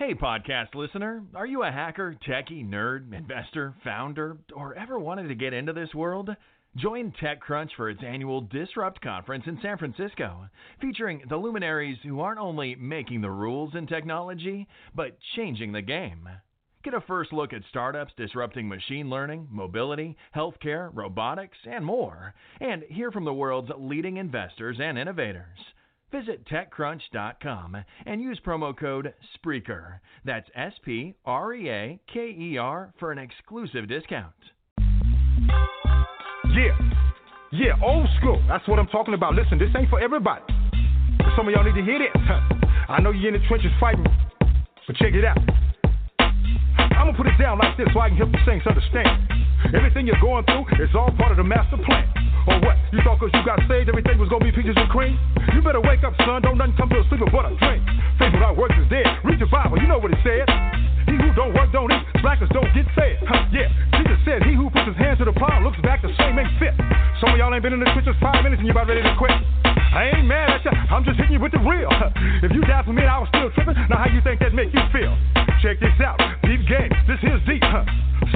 Hey, podcast listener, are you a hacker, techie, nerd, investor, founder, or ever wanted to get into this world? Join TechCrunch for its annual Disrupt conference in San Francisco, featuring the luminaries who aren't only making the rules in technology, but changing the game. Get a first look at startups disrupting machine learning, mobility, healthcare, robotics, and more, and hear from the world's leading investors and innovators. Visit TechCrunch.com and use promo code SPREAKER. That's S P R E A K E R for an exclusive discount. Yeah, yeah, old school. That's what I'm talking about. Listen, this ain't for everybody. Some of y'all need to hear this. I know you're in the trenches fighting, but check it out. I'm gonna put it down like this so I can help the saints understand. Everything you're going through is all part of the master plan. Or what? You thought cause you got saved, everything was gonna be peaches and cream? You better wake up, son. Don't nothing come to a sleeper but a dream. Faith without works is dead. Read your Bible, you know what it said. He who don't work don't eat. Blackers don't get fed. Huh, yeah, Jesus said, He who puts his hands to the plow looks back the same ain't fit. Some of y'all ain't been in the trenches five minutes and you about ready to quit. I ain't mad at you, I'm just hitting you with the real. If you died for me I was still tripping, now how you think that make you feel? Check this out, deep game, this here's deep. Huh?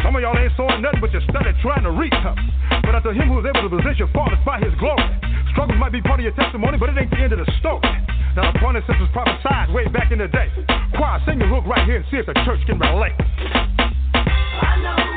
Some of y'all ain't sawing nothing but you studied trying to reach him. But after him who's able to possess your fathers by his glory. Struggles might be part of your testimony, but it ain't the end of the story. Now the point was prophesied way back in the day. Choir, sing your hook right here and see if the church can relate. I know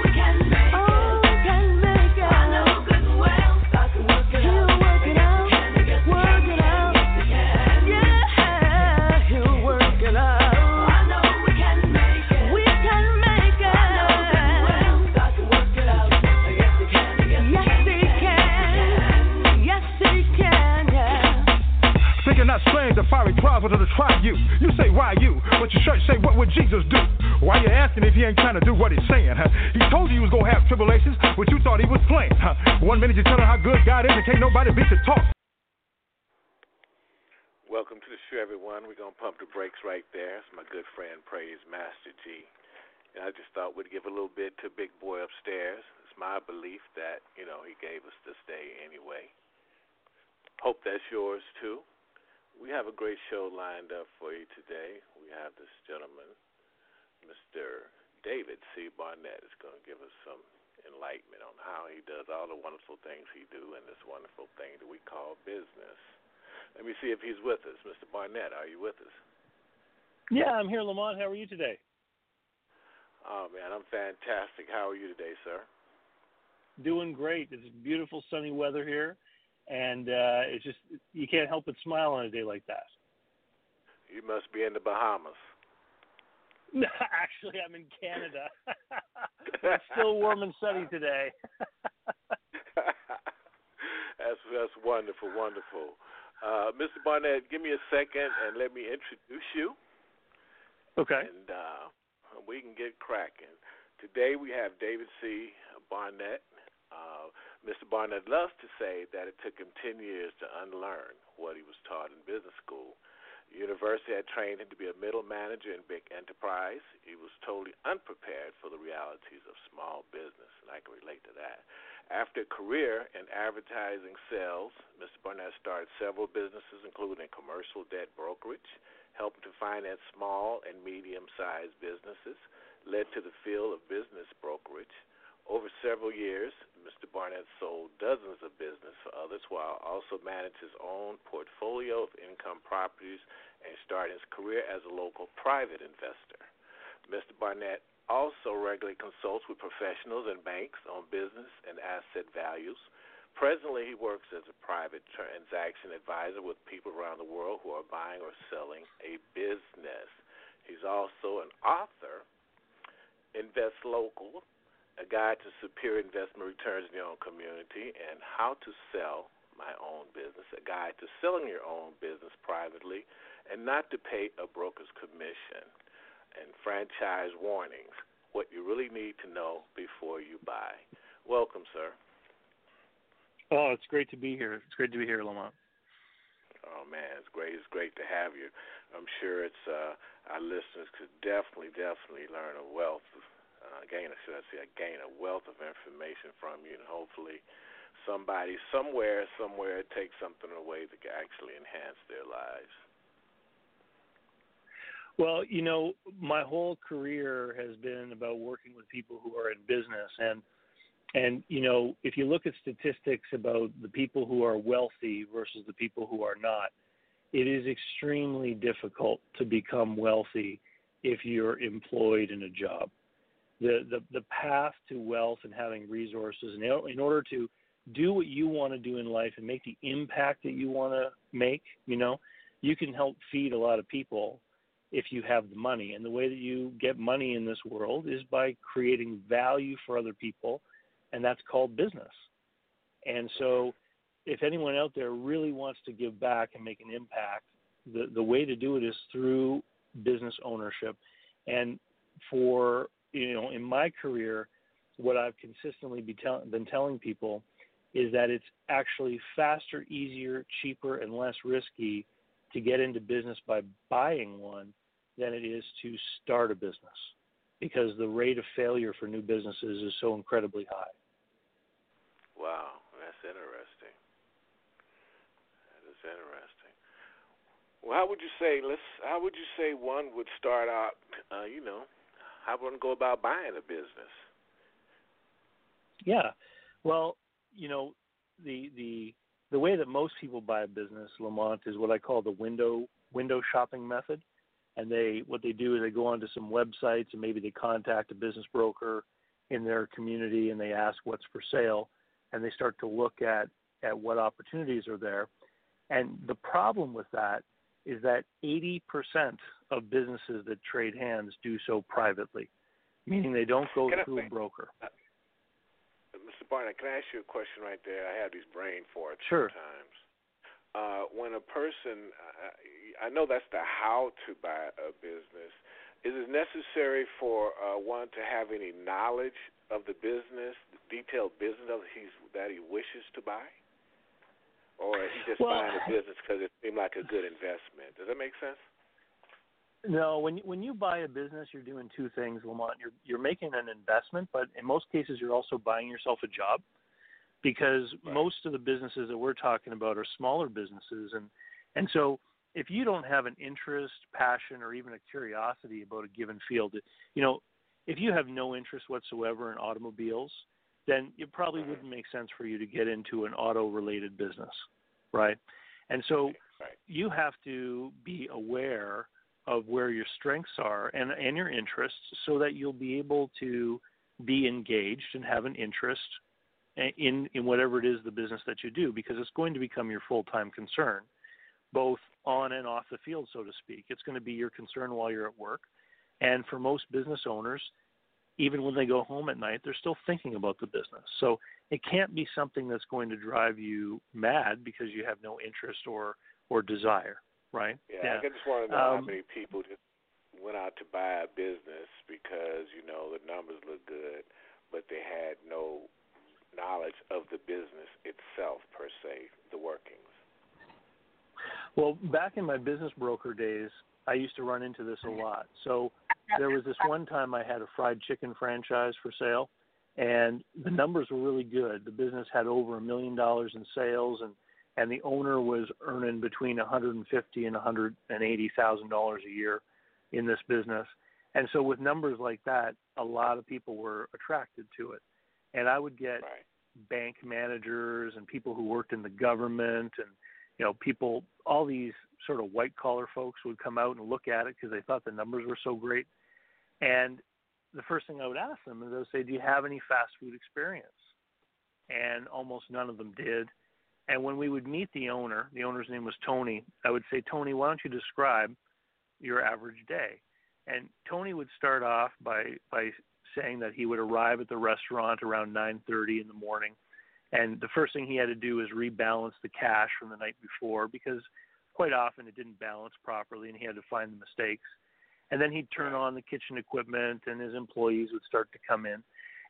will to try you. You say, why you? But your church say, what would Jesus do? Why you asking if he ain't trying to do what he's saying? Huh? He told you he was to have tribulations, but you thought he was playing. Huh? One minute you tell him how good God is and can't nobody beat the talk. Welcome to the show, everyone. We're to pump the brakes right there. It's my good friend, Praise Master G. And I just thought we'd give a little bit to Big Boy upstairs. It's my belief that, you know, he gave us this day anyway. Hope that's yours, too. We have a great show lined up for you today. We have this gentleman, Mr. David C. Barnett, is going to give us some enlightenment on how he does all the wonderful things he do in this wonderful thing that we call business. Let me see if he's with us. Mr. Barnett, are you with us? Yeah, I'm here, Lamont. How are you today? Oh man, I'm fantastic. How are you today, sir? Doing great. It's beautiful sunny weather here and uh, it's just you can't help but smile on a day like that. You must be in the Bahamas. No, Actually, I'm in Canada. it's still warm and sunny today. that's that's wonderful, wonderful. Uh, Mr. Barnett, give me a second and let me introduce you. Okay. And uh, we can get cracking. Today we have David C. Barnett. Uh, Mr. Barnett loves to say that it took him 10 years to unlearn what he was taught in business school. University had trained him to be a middle manager in big enterprise. He was totally unprepared for the realities of small business, and I can relate to that. After a career in advertising sales, Mr. Barnett started several businesses, including commercial debt brokerage, helping to finance small and medium sized businesses, led to the field of business brokerage. Over several years, Mr. Barnett sold dozens of business for others while also managed his own portfolio of income properties and started his career as a local private investor. Mr. Barnett also regularly consults with professionals and banks on business and asset values. Presently, he works as a private transaction advisor with people around the world who are buying or selling a business. He's also an author, Invest Local, a guide to superior investment returns in your own community, and how to sell my own business, a guide to selling your own business privately and not to pay a broker's commission, and franchise warnings, what you really need to know before you buy. Welcome, sir. Oh, it's great to be here. It's great to be here, Lamont. Oh man, it's great. It's great to have you. I'm sure it's uh, our listeners could definitely, definitely learn a wealth of uh, gain, should I say, gain a wealth of information from you, and hopefully somebody somewhere, somewhere takes something away that can actually enhance their lives. Well, you know, my whole career has been about working with people who are in business and and you know, if you look at statistics about the people who are wealthy versus the people who are not, it is extremely difficult to become wealthy if you're employed in a job. The the the path to wealth and having resources in, in order to do what you want to do in life and make the impact that you want to make, you know, you can help feed a lot of people if you have the money. And the way that you get money in this world is by creating value for other people, and that's called business. And so, if anyone out there really wants to give back and make an impact, the, the way to do it is through business ownership. And for, you know, in my career, what I've consistently be tell, been telling people is that it's actually faster, easier, cheaper, and less risky to get into business by buying one than it is to start a business because the rate of failure for new businesses is so incredibly high. Wow, that's interesting. That is interesting. Well, how would you say let's? How would you say one would start out? Uh, you know, how one go about buying a business? Yeah, well, you know, the the the way that most people buy a business, Lamont, is what I call the window window shopping method. And they what they do is they go onto some websites and maybe they contact a business broker in their community and they ask what's for sale and they start to look at at what opportunities are there. And the problem with that is that 80% of businesses that trade hands do so privately, meaning they don't go Can through say- a broker. Mr. Barnett, can I ask you a question right there? I have these brain farts Sure. sometimes. Uh, when a person, I, I know that's the how to buy a business. Is it necessary for uh, one to have any knowledge of the business, the detailed business of he's that he wishes to buy, or he just Well- buying a business because it seemed like a good investment? Does that make sense? No, when when you buy a business, you're doing two things, Lamont. You're you're making an investment, but in most cases, you're also buying yourself a job, because Right. most of the businesses that we're talking about are smaller businesses, and and so if you don't have an interest, passion, or even a curiosity about a given field, you know, if you have no interest whatsoever in automobiles, then it probably wouldn't make sense for you to get into an auto-related business, right? And so Right. you have to be aware of where your strengths are and, and your interests so that you'll be able to be engaged and have an interest in, in whatever it is the business that you do because it's going to become your full-time concern both on and off the field so to speak it's going to be your concern while you're at work and for most business owners even when they go home at night they're still thinking about the business so it can't be something that's going to drive you mad because you have no interest or or desire right Yeah, I just want to know how Um, many people just went out to buy a business because you know the numbers look good, but they had no knowledge of the business itself per se, the workings. Well, back in my business broker days, I used to run into this a lot. So there was this one time I had a fried chicken franchise for sale, and the numbers were really good. The business had over a million dollars in sales, and and the owner was earning between 150 and 180 thousand dollars a year in this business. And so with numbers like that, a lot of people were attracted to it. And I would get Right. bank managers and people who worked in the government and you know people all these sort of white collar folks would come out and look at it because they thought the numbers were so great and the first thing i would ask them is i would say do you have any fast food experience? And almost none of them did. And when we would meet the owner the owner's name was tony i would say tony why don't you describe your average day? And tony would start off by by saying that he would arrive at the restaurant around 9:30 in the morning. And the first thing he had to do is rebalance the cash from the night before because quite often it didn't balance properly and he had to find the mistakes and then he'd turn on the kitchen equipment and his employees would start to come in.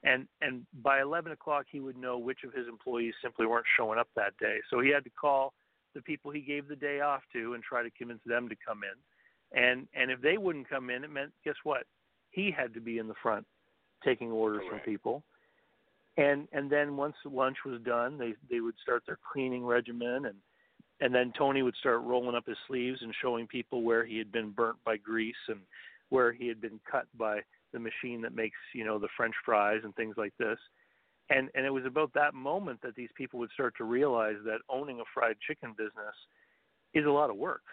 And and by 11 o'clock he would know which of his employees simply weren't showing up that day. So he had to call the people he gave the day off to and try to convince them to come in. And and if they wouldn't come in it meant guess what? He had to be in the front taking orders Correct. from people. And and then once lunch was done they they would start their cleaning regimen and and then Tony would start rolling up his sleeves and showing people where he had been burnt by grease and where he had been cut by the machine that makes you know the French fries and things like this. And and it was about that moment that these people would start to realize that owning a fried chicken business is a lot of work,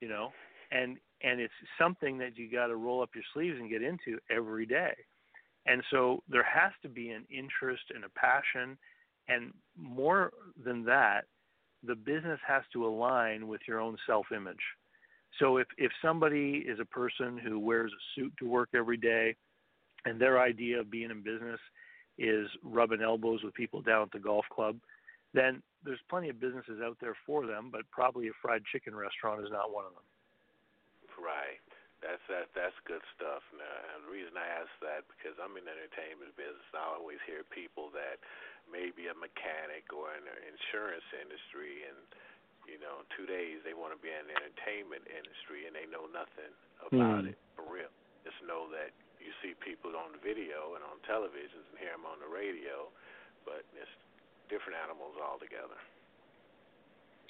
you know, and and it's something that you got to roll up your sleeves and get into every day. And so there has to be an interest and a passion, and more than that, the business has to align with your own self-image. So if if somebody is a person who wears a suit to work every day, and their idea of being in business is rubbing elbows with people down at the golf club, then there's plenty of businesses out there for them, but probably a fried chicken restaurant is not one of them. Right. That's that. That's good stuff. Now, the reason I ask that because I'm in the entertainment business. I always hear people that may be a mechanic or in the insurance industry, and you know, two days they want to be in the entertainment industry and they know nothing about Hmm. it for real. Just know that you see people on the video and on televisions and hear them on the radio, but it's different animals altogether.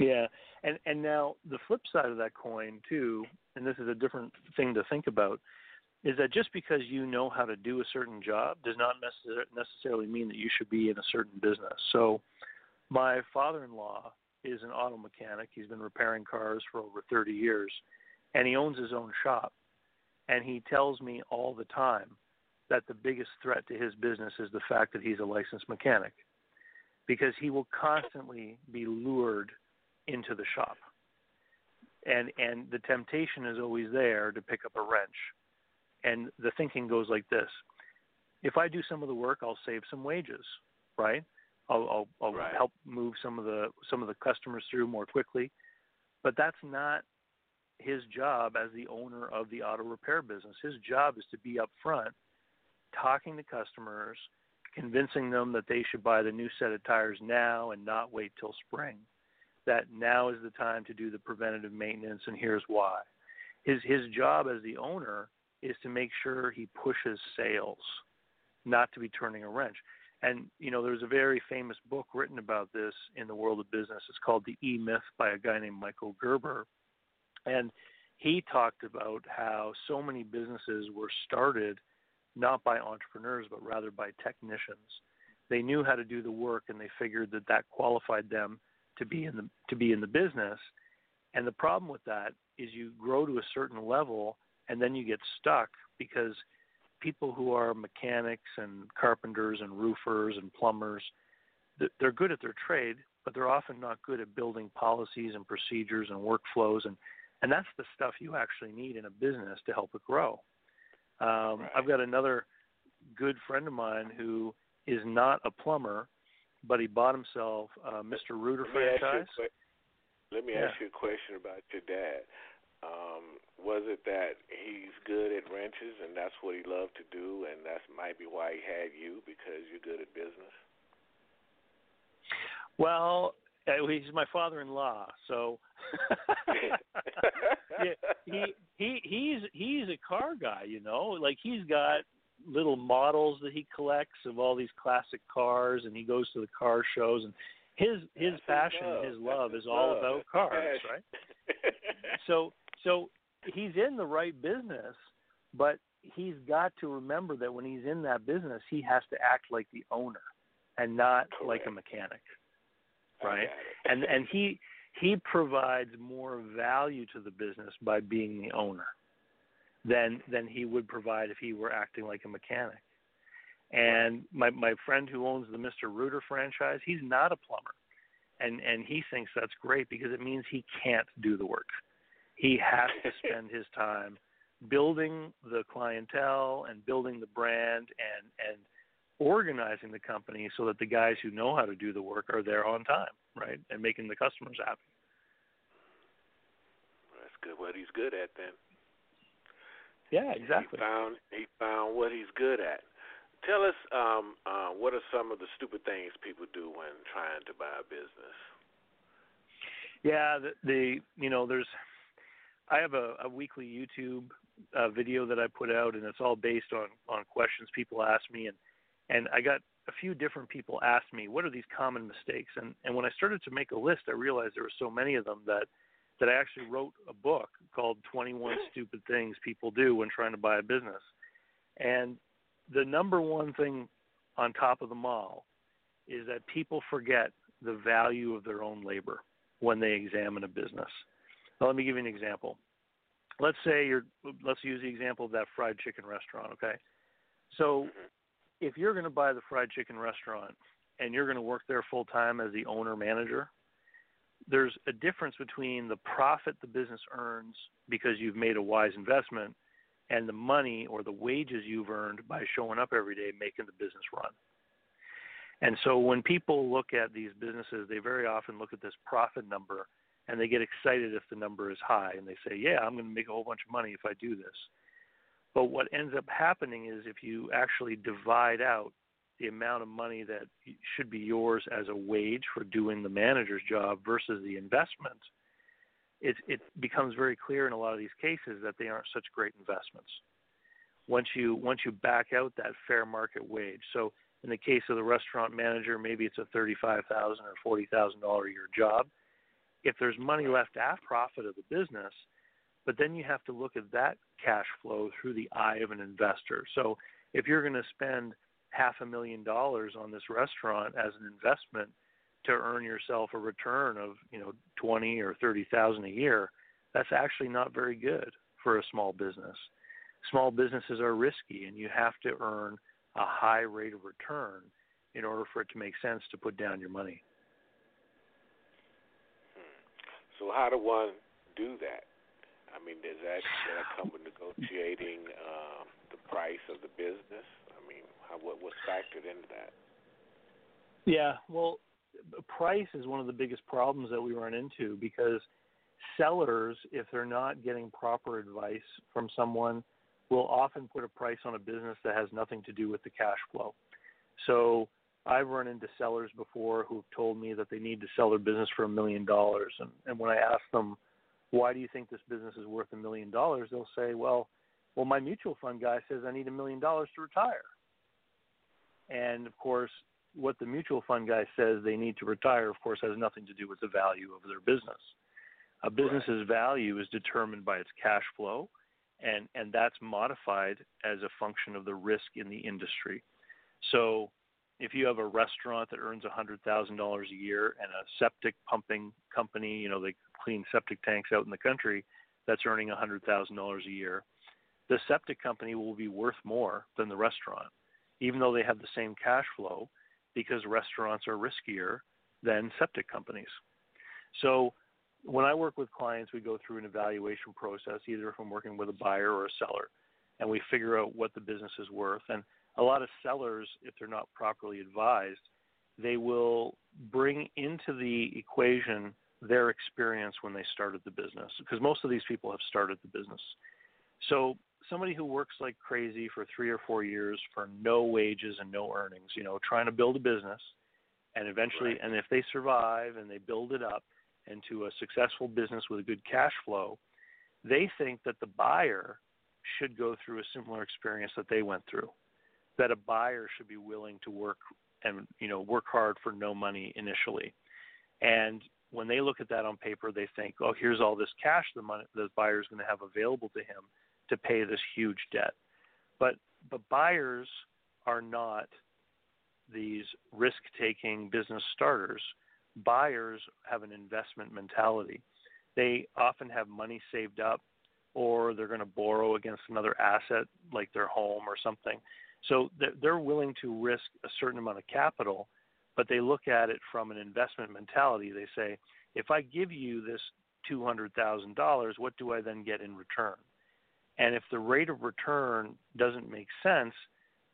Yeah, and and now the flip side of that coin too, and this is a different thing to think about, is that just because you know how to do a certain job does not necessarily mean that you should be in a certain business. So, my father-in-law is an auto mechanic. He's been repairing cars for over 30 years, and he owns his own shop. And he tells me all the time that the biggest threat to his business is the fact that he's a licensed mechanic, because he will constantly be lured into the shop. And and the temptation is always there to pick up a wrench. And the thinking goes like this. If I do some of the work, I'll save some wages, right? I'll I'll, I'll Right. help move some of the some of the customers through more quickly. But that's not his job as the owner of the auto repair business. His job is to be up front, talking to customers, convincing them that they should buy the new set of tires now and not wait till spring that now is the time to do the preventative maintenance and here's why. His his job as the owner is to make sure he pushes sales, not to be turning a wrench. And you know, there's a very famous book written about this in the world of business. It's called The E Myth by a guy named Michael Gerber. And he talked about how so many businesses were started not by entrepreneurs but rather by technicians. They knew how to do the work and they figured that that qualified them to be in the to be in the business. And the problem with that is you grow to a certain level and then you get stuck because people who are mechanics and carpenters and roofers and plumbers they're good at their trade but they're often not good at building policies and procedures and workflows and and that's the stuff you actually need in a business to help it grow um, Right. i've got another good friend of mine who is not a plumber but he bought himself a Mr. Rooter Let you franchise. que- Let me Yeah. ask you a question about your dad. Um, was it that he's good at wrenches and that's what he loved to do, and that's might be why he had you because you're good at business? Well, uh, he's my father-in-law, so yeah, he he he's he's a car guy, you know. Like he's got little models that he collects of all these classic cars, and he goes to the car shows. And his his That's passion, his love, is all love. about cars, right? so so he's in the right business, but he's got to remember that when he's in that business, he has to act like the owner and not like a mechanic, right? and and he he provides more value to the business by being the owner than than he would provide if he were acting like a mechanic. And my my friend who owns the Mr. Rooter franchise, he's not a plumber. And and he thinks that's great because it means he can't do the work. He has to spend his time building the clientele and building the brand and and organizing the company so that the guys who know how to do the work are there on time, right? And making the customers happy. That's good. What he's good at then. Yeah, exactly. He found he found what he's good at. Tell us, um, uh, what are some of the stupid things people do when trying to buy a business? Yeah, the, the you know, there's I have a, a weekly YouTube uh, video that I put out, and it's all based on on questions people ask me, and And I got a few different people ask me, what are these common mistakes? And and when I started to make a list, I realized there were so many of them that that I actually wrote a book called 21 Stupid Things People Do When Trying to Buy a Business. And the number one thing on top of them all is that people forget the value of their own labor when they examine a business. Now, let me give you an example. Let's say you're, let's use the example of that fried chicken restaurant, okay? So if you're going to buy the fried chicken restaurant and you're going to work there full time as the owner manager, there's a difference between the profit the business earns because you've made a wise investment and the money or the wages you've earned by showing up every day making the business run. And so when people look at these businesses, they very often look at this profit number and they get excited if the number is high and they say, "Yeah, I'm going to make a whole bunch of money if I do this." But what ends up happening is if you actually divide out the amount of money that should be yours as a wage for doing the manager's job versus the investment, it, it becomes very clear in a lot of these cases that they aren't such great investments. Once you once you back out that fair market wage, so in the case of the restaurant manager, maybe it's a thirty-five thousand or forty thousand dollar a year job. If there's money left after profit of the business, but then you have to look at that cash flow through the eye of an investor. So if you're going to spend half a million dollars on this restaurant as an investment to earn yourself a return of you know twenty or thirty thousand a year, that's actually not very good for a small business. Small businesses are risky, and you have to earn a high rate of return in order for it to make sense to put down your money. So how do one do that? I mean, does that, does that come with negotiating um, the price of the business? What was factored into that? Yeah, well, price is one of the biggest problems that we run into because sellers, if they're not getting proper advice from someone, will often put a price on a business that has nothing to do with the cash flow. So I've run into sellers before who've told me that they need to sell their business for a million dollars, and when I ask them, why do you think this business is worth a million dollars, they'll say, well, well, my mutual fund guy says I need a million dollars to retire. And of course, what the mutual fund guy says they need to retire, of course, has nothing to do with the value of their business. A business's value is determined by its cash flow, and, and that's modified as a function of the risk in the industry. So, if you have a restaurant that earns $100,000 a year and a septic pumping company, you know, they clean septic tanks out in the country, that's earning $100,000 a year, the septic company will be worth more than the restaurant, even though they have the same cash flow because restaurants are riskier than septic companies. So when I work with clients, we go through an evaluation process, either if I'm working with a buyer or a seller, and we figure out what the business is worth. And a lot of sellers, if they're not properly advised, they will bring into the equation their experience when they started the business, because most of these people have started the business. So somebody who works like crazy for three or four years for no wages and no earnings, you know, trying to build a business, and eventually, Right. and if they survive and they build it up into a successful business with a good cash flow, they think that the buyer should go through a similar experience that they went through. That a buyer should be willing to work and you know work hard for no money initially, and when they look at that on paper, they think, oh, here's all this cash the money the buyer is going to have available to him to pay this huge debt. But but buyers are not these risk-taking business starters. Buyers have an investment mentality. They often have money saved up or they're going to borrow against another asset like their home or something. So they're- they're willing to risk a certain amount of capital, but they look at it from an investment mentality. They say, if I give you this $200,000, what do I then get in return? And if the rate of return doesn't make sense,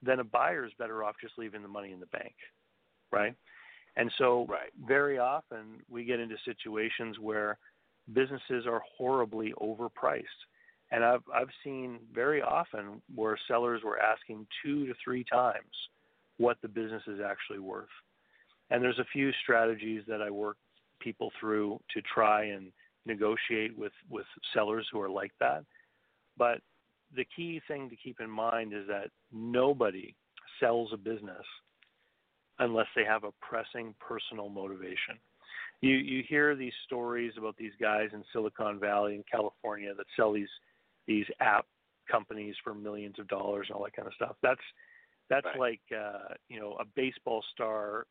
then a buyer is better off just leaving the money in the bank, right? And so, Right. very often we get into situations where businesses are horribly overpriced. And I've I've seen very often where sellers were asking two to three times what the business is actually worth. And there's a few strategies that I work people through to try and negotiate with with sellers who are like that. But the key thing to keep in mind is that nobody sells a business unless they have a pressing personal motivation. You you hear these stories about these guys in Silicon Valley in California that sell these these app companies for millions of dollars and all that kind of stuff. That's that's Right. like uh, you know a baseball star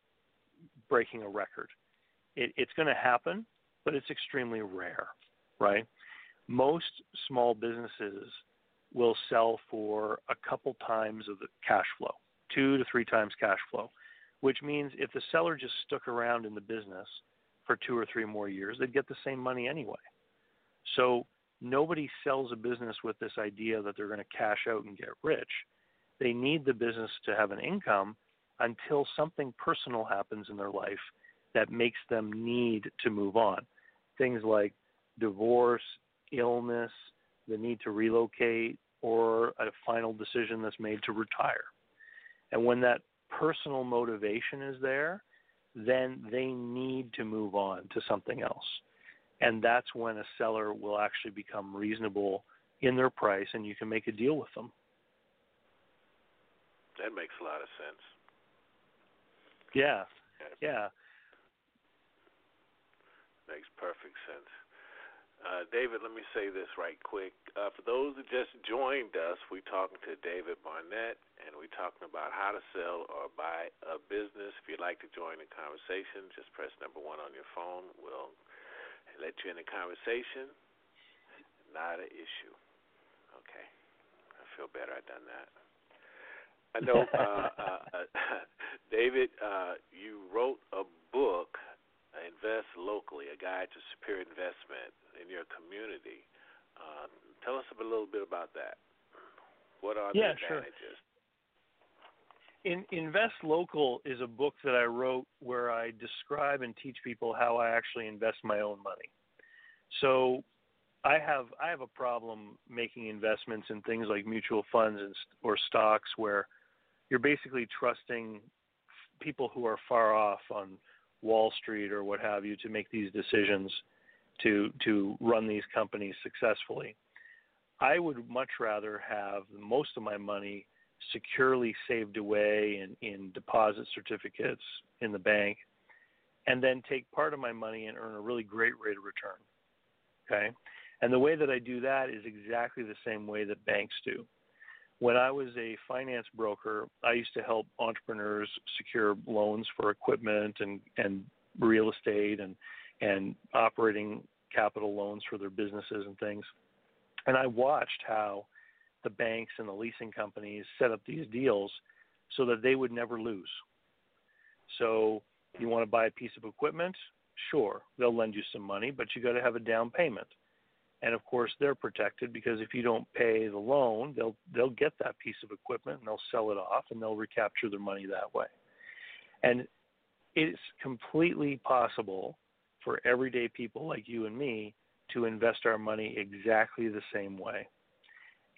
breaking a record. It, it's going to happen, but it's extremely rare, right? Most small businesses will sell for a couple times of the cash flow, two to three times cash flow, which means if the seller just stuck around in the business for two or three more years, they'd get the same money anyway. So nobody sells a business with this idea that they're going to cash out and get rich. They need the business to have an income until something personal happens in their life that makes them need to move on. Things like divorce, illness, the need to relocate, or a final decision that's made to retire. And when that personal motivation is there, then they need to move on to something else. And that's when a seller will actually become reasonable in their price and you can make a deal with them. That makes a lot of sense. Yeah. Yeah. Makes perfect sense. Uh, David, let me say this right quick. Uh, for those who just joined us, we're talking to David Barnett, and we're talking about how to sell or buy a business. If you'd like to join the conversation, just press number one on your phone. We'll let you in the conversation. Not an issue. Okay. I feel better I done that. I know, uh, uh, uh, David, uh, you wrote a book invest locally, a guide to superior investment in your community. Uh, tell us a little bit about that. What are Yeah, the sure. advantages? In, Invest Local is a book that I wrote where I describe and teach people how I actually invest my own money. So I have I have a problem making investments in things like mutual funds and, or stocks where you're basically trusting people who are far off on Wall Street or what have you to make these decisions to to run these companies successfully. I would much rather have most of my money securely saved away in, in deposit certificates in the bank and then take part of my money and earn a really great rate of return. Okay? And the way that I do that is exactly the same way that banks do. When I was a finance broker, I used to help entrepreneurs secure loans for equipment and, and real estate and, and operating capital loans for their businesses and things. And I watched how the banks and the leasing companies set up these deals so that they would never lose. So you want to buy a piece of equipment? Sure, they'll lend you some money, but you got to have a down payment. And of course, they're protected because if you don't pay the loan, they'll they'll get that piece of equipment and they'll sell it off and they'll recapture their money that way. And it's completely possible for everyday people like you and me to invest our money exactly the same way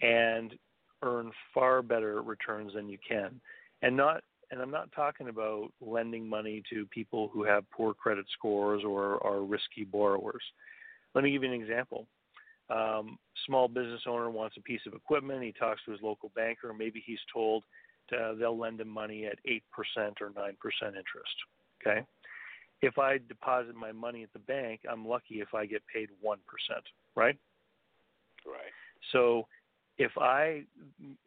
and earn far better returns than you can. And not and I'm not talking about lending money to people who have poor credit scores or are risky borrowers. Let me give you an example. Um, small business owner wants a piece of equipment. He talks to his local banker. Maybe he's told to, they'll lend him money at 8% or 9% interest. Okay. If I deposit my money at the bank, I'm lucky if I get paid 1%, right? Right. So if I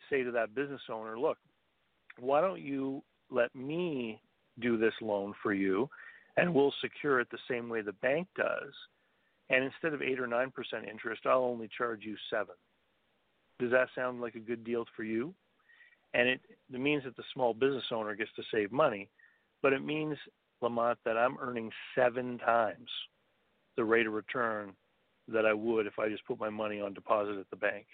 say to that business owner, look, why don't you let me do this loan for you and we'll secure it the same way the bank does. And instead of 8 or 9% interest, I'll only charge you 7. Does that sound like a good deal for you? And it, it means that the small business owner gets to save money, but it means, Lamont, that I'm earning seven times the rate of return that I would if I just put my money on deposit at the bank.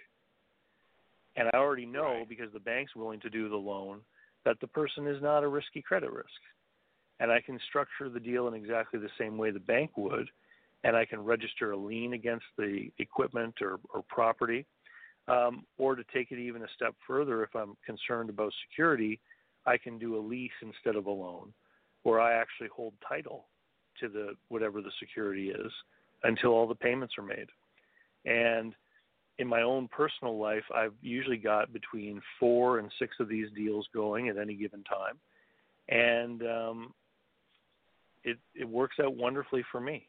And I already know Right. because the bank's willing to do the loan that the person is not a risky credit risk. And I can structure the deal in exactly the same way the bank would, and I can register a lien against the equipment or, or property. Um, or to take it even a step further, if I'm concerned about security, I can do a lease instead of a loan, where I actually hold title to the whatever the security is until all the payments are made. And in my own personal life, I've usually got between four and six of these deals going at any given time, and um, it it works out wonderfully for me.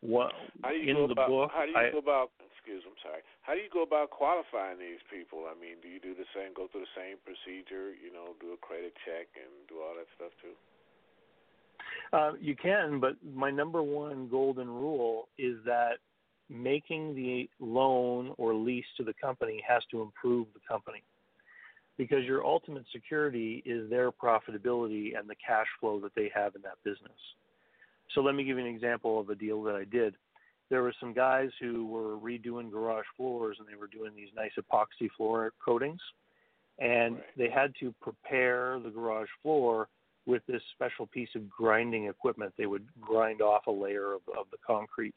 What How do you in go the about? book? how do you I, go about? Excuse, I'm sorry. How do you go about qualifying these people? I mean, do you do the same? Go through the same procedure? You know, do a credit check and do all that stuff too. Uh, you can, but my number one golden rule is that making the loan or lease to the company has to improve the company because your ultimate security is their profitability and the cash flow that they have in that business. So let me give you an example of a deal that I did. There were some guys who were redoing garage floors and they were doing these nice epoxy floor coatings and Right. they had to prepare the garage floor with this special piece of grinding equipment. They would grind off a layer of, of the concrete.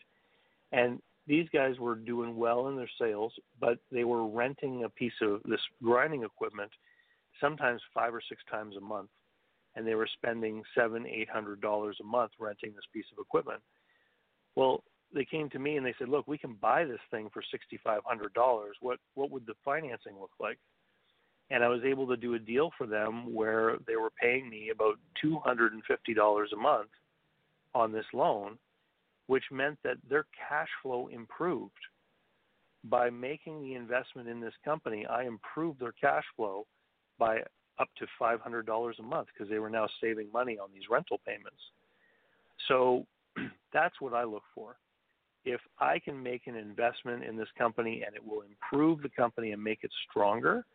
And these guys were doing well in their sales, but they were renting a piece of this grinding equipment sometimes five or six times a month. And they were spending seven, eight hundred dollars a month renting this piece of equipment. Well, they came to me and they said, Look, we can buy this thing for sixty five hundred dollars. What what would the financing look like? and I was able to do a deal for them where they were paying me about two hundred and fifty dollars a month on this loan, which meant that their cash flow improved. By making the investment in this company, I improved their cash flow by up to five hundred dollars a month because they were now saving money on these rental payments. So that's what I look for. If I can make an investment in this company and it will improve the company and make it stronger,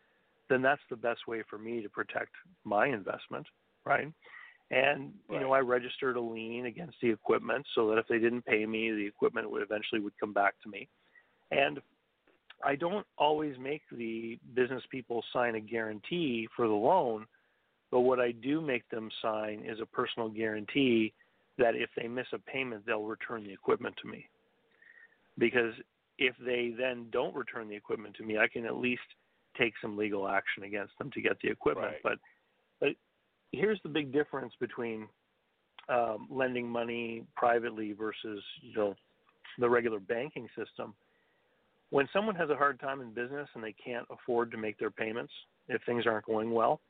then that's the best way for me to protect my investment, right? And you know, I registered a lien against the equipment so that if they didn't pay me, the equipment would eventually would come back to me. And I don't always make the business people sign a guarantee for the loan, but what I do make them sign is a personal guarantee that if they miss a payment, they'll return the equipment to me. Because if they then don't return the equipment to me, I can at least take some legal action against them to get the equipment. Right. But but here's the big difference between um, lending money privately versus you know the regular banking system. When someone has a hard time in business and they can't afford to make their payments if things aren't going well,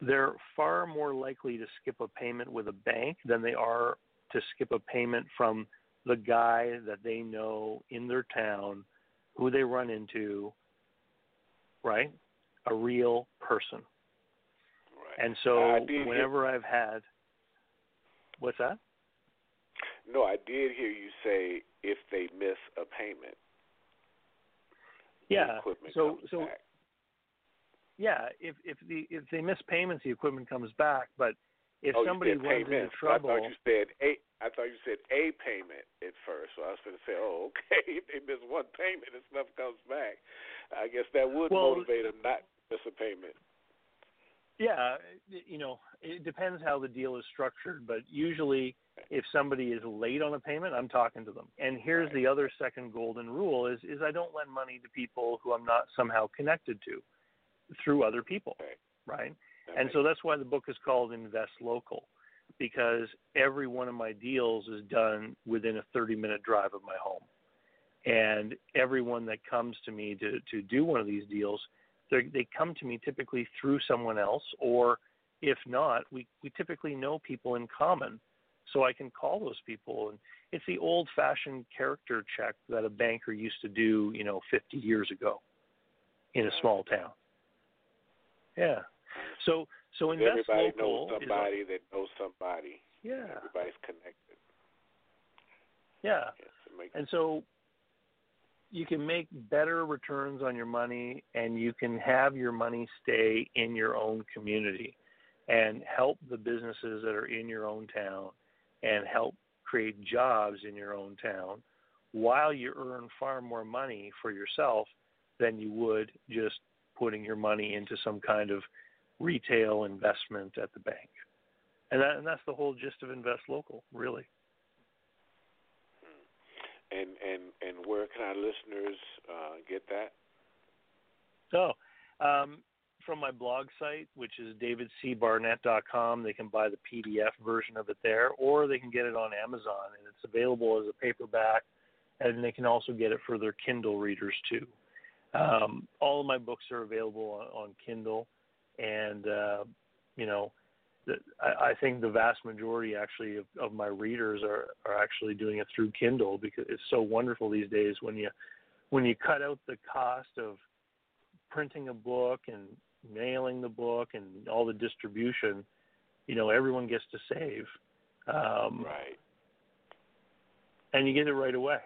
they're far more likely to skip a payment with a bank than they are to skip a payment from the guy that they know in their town, who they run into, right? A real person. Right. And so I did hear- whenever I've had what's that? No, I did hear you say if they miss a payment, Yeah. equipment So comes so back. yeah, if if the if they miss payments the equipment comes back, but if oh, somebody runs into trouble I thought you said a. I thought you said a payment at first. So I was going to say, oh, okay, if they miss one payment and stuff comes back, I guess that would Well- motivate them not to miss a payment. Yeah, you know, it depends how the deal is structured, but usually if somebody is late on a payment, I'm talking to them. And here's Right. the other second golden rule is is I don't lend money to people who I'm not somehow connected to through other people, Right. right? And so that's why the book is called Invest Local because every one of my deals is done within a 30 minute drive of my home. And everyone that comes to me to, to do one of these deals, they they come to me typically through someone else, or if not, we, we typically know people in common. So I can call those people. And it's the old fashioned character check that a banker used to do, you know, 50 years ago in a small town. Yeah. So so invest Everybody local Everybody knows is somebody that knows somebody. yeah Everybody's connected. yeah Yes, and so you can make better returns on your money and you can have your money stay in your own community and help the businesses that are in your own town and help create jobs in your own town while you earn far more money for yourself than you would just putting your money into some kind of retail investment at the bank. And that and that's the whole gist of invest local, really. and and and where can our listeners uh, get that? So, um, from my blog site, which is davidcbarnett.com, they can buy the PDF version of it there, or they can get it on Amazon, and it's available as a paperback and they can also get it for their Kindle readers too. Um, all of my books are available on, on Kindle, and uh, you know, the, I, I think the vast majority actually of, of my readers are are actually doing it through Kindle because it's so wonderful these days when you when you cut out the cost of printing a book and mailing the book and all the distribution, you know, everyone gets to save. Um, right. and you get it right away.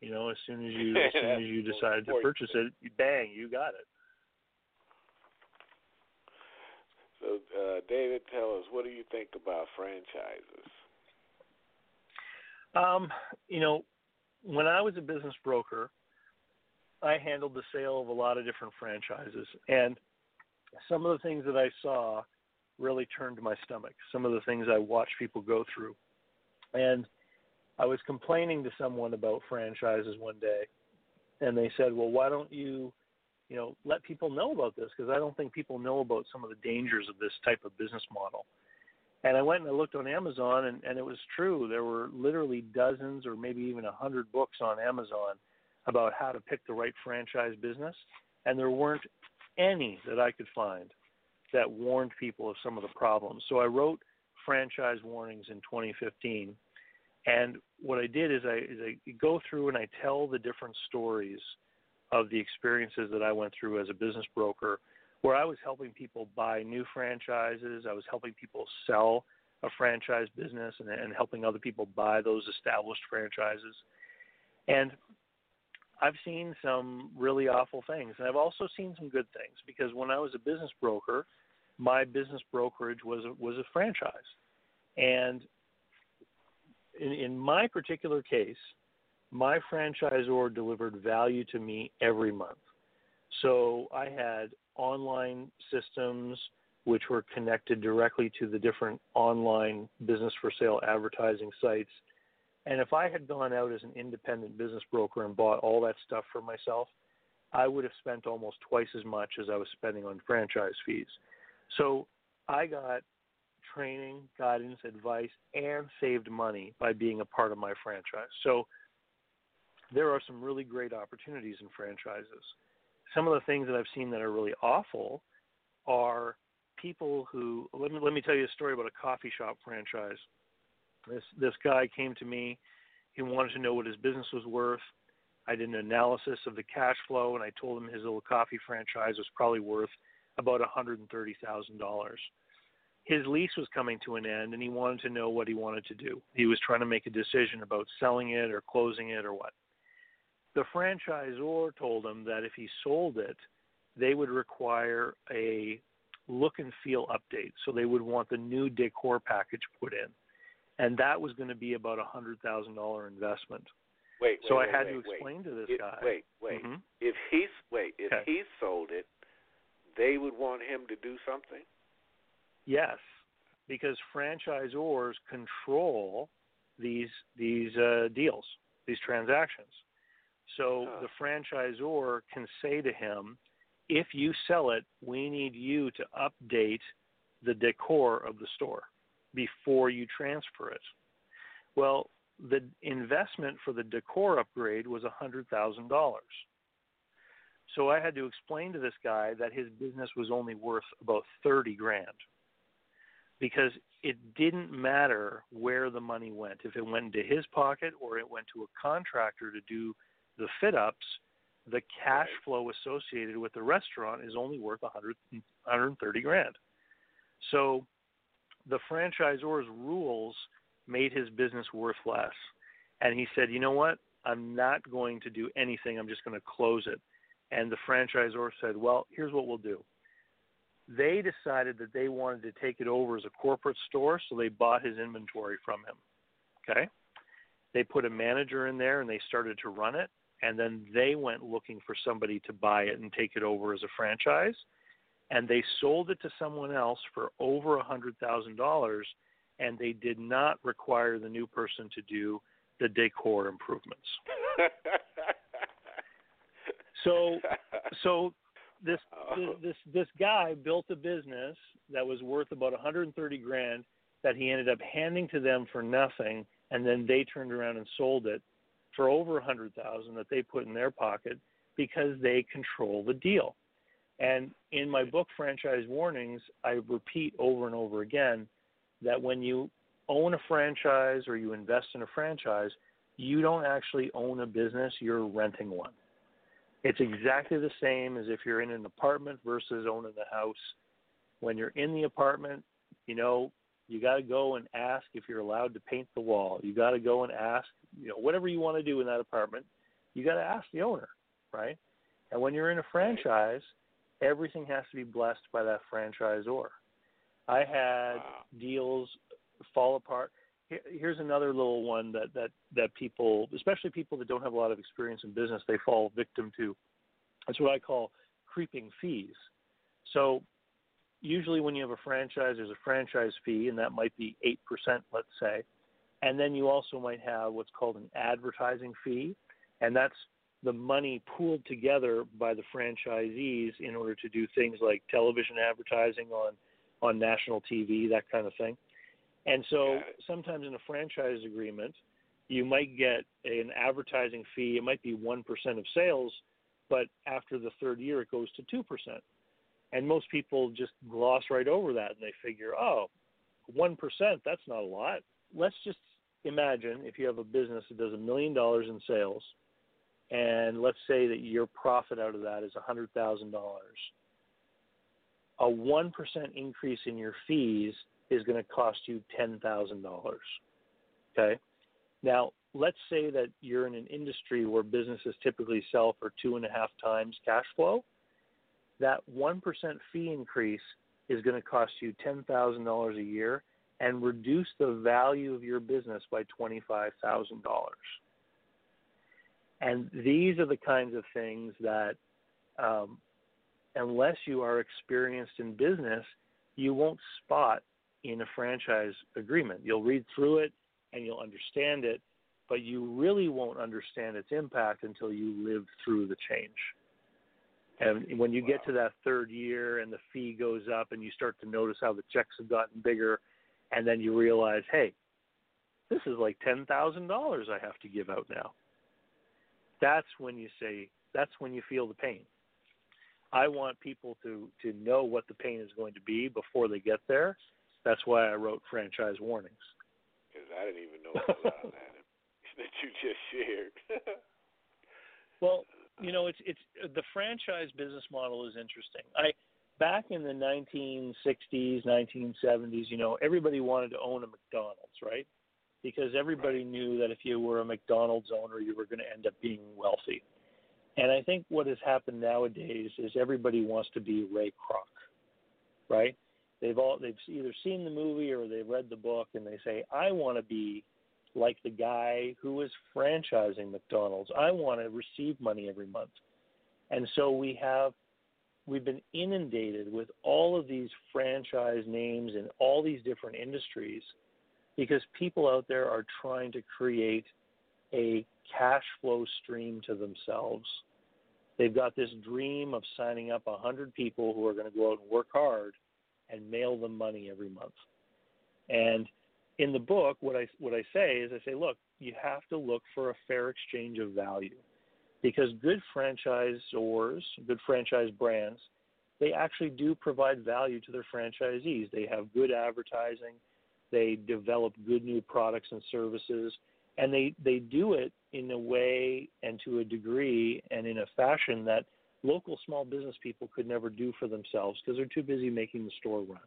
You know, as soon as you as soon as you decide to purchase it, bang, you got it. So, uh, David, tell us what do you think about franchises? Um, you know, when I was a business broker, I handled the sale of a lot of different franchises, and some of the things that I saw really turned my stomach. Some of the things I watched people go through, and I was complaining to someone about franchises one day, and they said, "Well, why don't you, you know, let people know about this? Because I don't think people know about some of the dangers of this type of business model." And I went and I looked on Amazon, and, and it was true. There were literally dozens, or maybe even a hundred books on Amazon about how to pick the right franchise business, and there weren't any that I could find that warned people of some of the problems. So I wrote franchise warnings in 2015, and what I did is I, is I go through and I tell the different stories of the experiences that I went through as a business broker, where I was helping people buy new franchises, I was helping people sell a franchise business, and, and helping other people buy those established franchises. And I've seen some really awful things, and I've also seen some good things because when I was a business broker, my business brokerage was a, was a franchise, and in, in my particular case, my franchisor delivered value to me every month. So I had online systems which were connected directly to the different online business for sale advertising sites. And if I had gone out as an independent business broker and bought all that stuff for myself, I would have spent almost twice as much as I was spending on franchise fees. So I got training, guidance, advice, and saved money by being a part of my franchise. So there are some really great opportunities in franchises. Some of the things that I've seen that are really awful are people who let me let me tell you a story about a coffee shop franchise. This this guy came to me. He wanted to know what his business was worth. I did an analysis of the cash flow, and I told him his little coffee franchise was probably worth about $130,000. His lease was coming to an end, and he wanted to know what he wanted to do. He was trying to make a decision about selling it or closing it or what. The franchisor told him that if he sold it, they would require a look and feel update. So they would want the new decor package put in. And that was going to be about a hundred thousand dollar investment. Wait, so wait, I had wait, to explain to this guy. Wait, wait. Mhm. If he's wait, if Okay. he sold it, they would want him to do something. Yes, because franchisors control these these uh, deals, these transactions. So the franchisor can say to him, "If you sell it, we need you to update the decor of the store before you transfer it." Well, the investment for the decor upgrade was a hundred thousand dollars. So I had to explain to this guy that his business was only worth about 30 grand because it didn't matter where the money went. If it went into his pocket or it went to a contractor to do the fit ups, the cash flow associated with the restaurant is only worth 100, 130 grand. So the franchisor's rules made his business worth less. And he said, you know what? I'm not going to do anything. I'm just going to close it. And the franchisor said, well, here's what we'll do. They decided that they wanted to take it over as a corporate store, so they bought his inventory from him. Okay? They put a manager in there and they started to run it. And then they went looking for somebody to buy it and take it over as a franchise. And they sold it to someone else for over a $100,000. And they did not require the new person to do the decor improvements. So so this oh. this this, this guy built a business that was worth about 130 grand that he ended up handing to them for nothing and then they turned around and sold it for over a hundred thousand that they put in their pocket because they control the deal. And in my book, Franchise Warnings, I repeat over and over again that when you own a franchise or you invest in a franchise, you don't actually own a business, you're renting one. It's exactly the same as if you're in an apartment versus owning the house. When you're in the apartment, you know, you got to go and ask if you're allowed to paint the wall. You got to go and ask, you know, whatever you want to do in that apartment, you got to ask the owner, right? And when you're in a franchise, everything has to be blessed by that franchisor. I had Wow. deals fall apart. Here's another little one that that that people, especially people that don't have a lot of experience in business, they fall victim to. That's what I call creeping fees. So usually when you have a franchise, there's a franchise fee, and that might be eight percent, let's say, and then you also might have what's called an advertising fee, and that's the money pooled together by the franchisees in order to do things like television advertising on on national TV, that kind of thing. And so sometimes in a franchise agreement, you might get an advertising fee. It might be 1% of sales, but after the third year, it goes to 2%. And most people just gloss right over that and they figure, oh, 1%, that's not a lot. Let's just imagine if you have a business that does a million dollars in sales, and let's say that your profit out of that is $100,000 a 1% increase in your fees is going to cost you $10,000. Okay? Now, let's say that you're in an industry where businesses typically sell for two and a half times cash flow. That 1% fee increase is going to cost you $10,000 a year and reduce the value of your business by $25,000. And these are the kinds of things that um, unless you are experienced in business, you won't spot in a franchise agreement. You'll read through it and you'll understand it, but you really won't understand its impact until you live through the change. And when you get to that third year and the fee goes up and you start to notice how the checks have gotten bigger, and then you realize, hey, this is like $10,000 I have to give out now. That's when you say, that's when you feel the pain. I want people to to know what the pain is going to be before they get there. That's why I wrote franchise warnings. Because I didn't even know all that that you just shared. Well, you know, it's it's the franchise business model is interesting. I back in the 1960s, 1970s, you know, everybody wanted to own a McDonald's, right? Because everybody knew that if you were a McDonald's owner, you were going to end up being wealthy. And I think what has happened nowadays is everybody wants to be Ray Kroc, right? They've all they've either seen the movie or they've read the book, and they say, "I want to be like the guy who is franchising McDonald's. I want to receive money every month." And so we have we've been inundated with all of these franchise names in all these different industries because people out there are trying to create a cash flow stream to themselves. They've got this dream of signing up a 100 people who are going to go out and work hard and mail them money every month. And in the book, what I what I say is I say, look, you have to look for a fair exchange of value, because good franchisors, good franchise brands, they actually do provide value to their franchisees. They have good advertising, they develop good new products and services, and they they do it in a way and to a degree and in a fashion that local small business people could never do for themselves because they're too busy making the store run.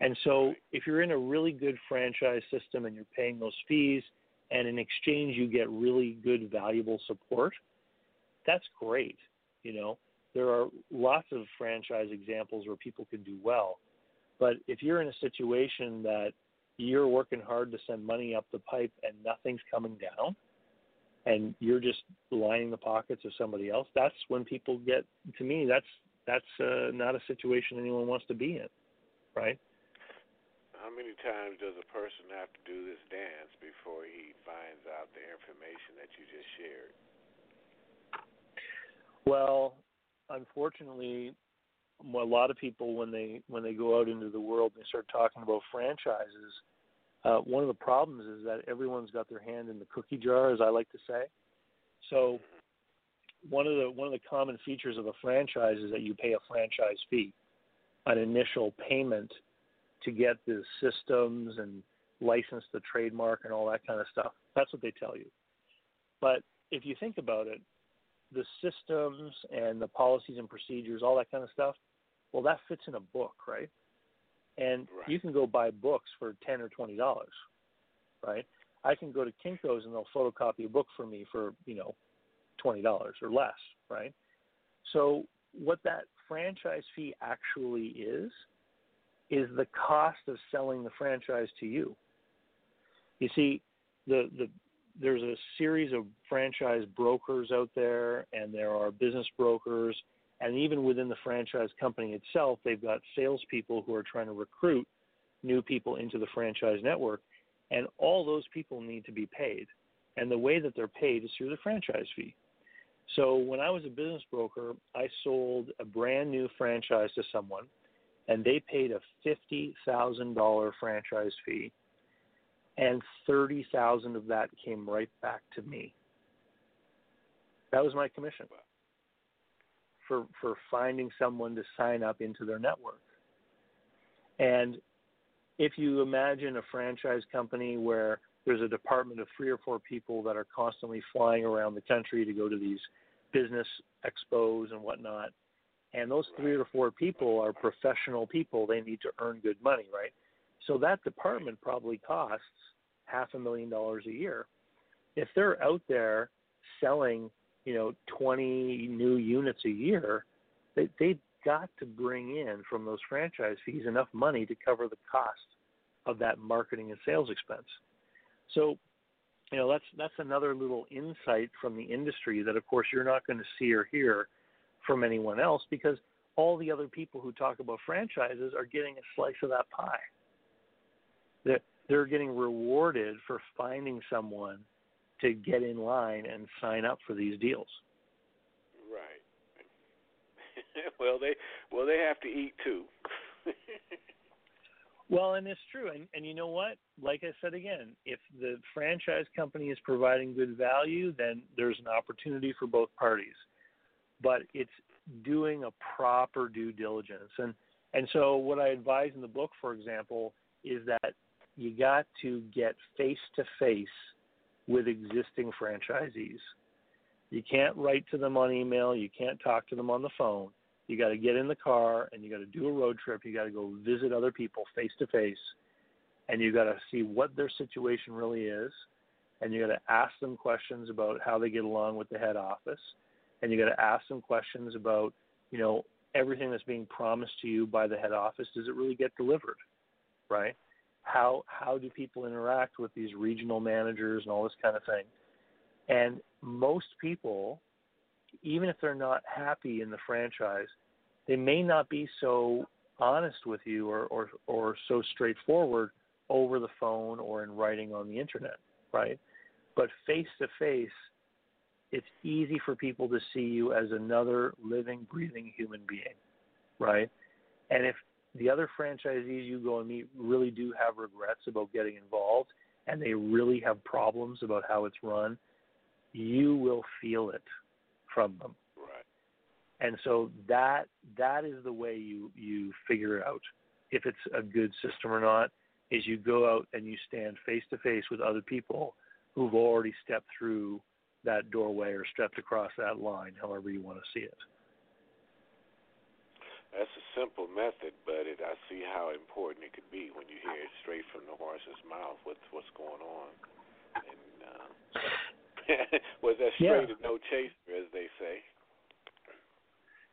And so if you're in a really good franchise system and you're paying those fees and in exchange you get really good valuable support, that's great. You know, there are lots of franchise examples where people can do well. But if you're in a situation that you're working hard to send money up the pipe and nothing's coming down and you're just lining the pockets of somebody else, that's when people get to me that's that's uh, not a situation anyone wants to be in, right? How many times does a person have to do this dance before he finds out the information that you just shared? Well, unfortunately, a lot of people when they when they go out into the world and they start talking about franchises, uh, one of the problems is that everyone's got their hand in the cookie jar, as I like to say. So one of the one of the common features of a franchise is that you pay a franchise fee, an initial payment to get the systems and license the trademark and all that kind of stuff. That's what they tell you. But if you think about it, the systems and the policies and procedures, all that kind of stuff, well, that fits in a book, right? And Right. you can go buy books for ten or twenty dollars, right? I can go to Kinko's and they'll photocopy a book for me for you know twenty dollars or less, right? So what that franchise fee actually is is the cost of selling the franchise to you. You see, the the there's a series of franchise brokers out there, and there are business brokers, and even within the franchise company itself, they've got salespeople who are trying to recruit new people into the franchise network, and all those people need to be paid. And the way that they're paid is through the franchise fee. So when I was a business broker, I sold a brand new franchise to someone, and they paid a fifty thousand dollar franchise fee, and thirty thousand of that came right back to me. That was my commission for for finding someone to sign up into their network. And if you imagine a franchise company where there's a department of three or four people that are constantly flying around the country to go to these business expos and whatnot, and those three or four people are professional people, they need to earn good money, right? So that department probably costs half a million dollars a year. If they're out there selling, you know, 20 new units a year, they, they've got to bring in from those franchise fees enough money to cover the cost of that marketing and sales expense. So, you know, that's that's another little insight from the industry that, of course, you're not going to see or hear from anyone else because all the other people who talk about franchises are getting a slice of that pie. They're, they're getting rewarded for finding someone to get in line and sign up for these deals. Right. well, they well they have to eat too. Well, and it's true. And, and you know what? Like I said again, if the franchise company is providing good value, then there's an opportunity for both parties. But it's doing a proper due diligence. And, and so, what I advise in the book, for example, is that you got to get face to face with existing franchisees. You can't write to them on email, you can't talk to them on the phone you got to get in the car and you got to do a road trip. You got to go visit other people face to face, and you got to see what their situation really is, and you got to ask them questions about how they get along with the head office, and you got to ask them questions about, you know, everything that's being promised to you by the head office. Does it really get delivered, right? How how do people interact with these regional managers and all this kind of thing? And most people even if they're not happy in the franchise, they may not be so honest with you or, or, or so straightforward over the phone or in writing on the internet, right? But face to face, it's easy for people to see you as another living, breathing human being, right? And if the other franchisees you go and meet really do have regrets about getting involved and they really have problems about how it's run, you will feel it from them. right. And so that that is the way you you figure out if it's a good system or not. Is you go out and you stand face to face with other people who've already stepped through that doorway or stepped across that line, however you want to see it. That's a simple method, but it, I see how important it could be when you hear it straight from the horse's mouth. What's what's going on? And uh, was that Yeah. straight and no chaser, as they say?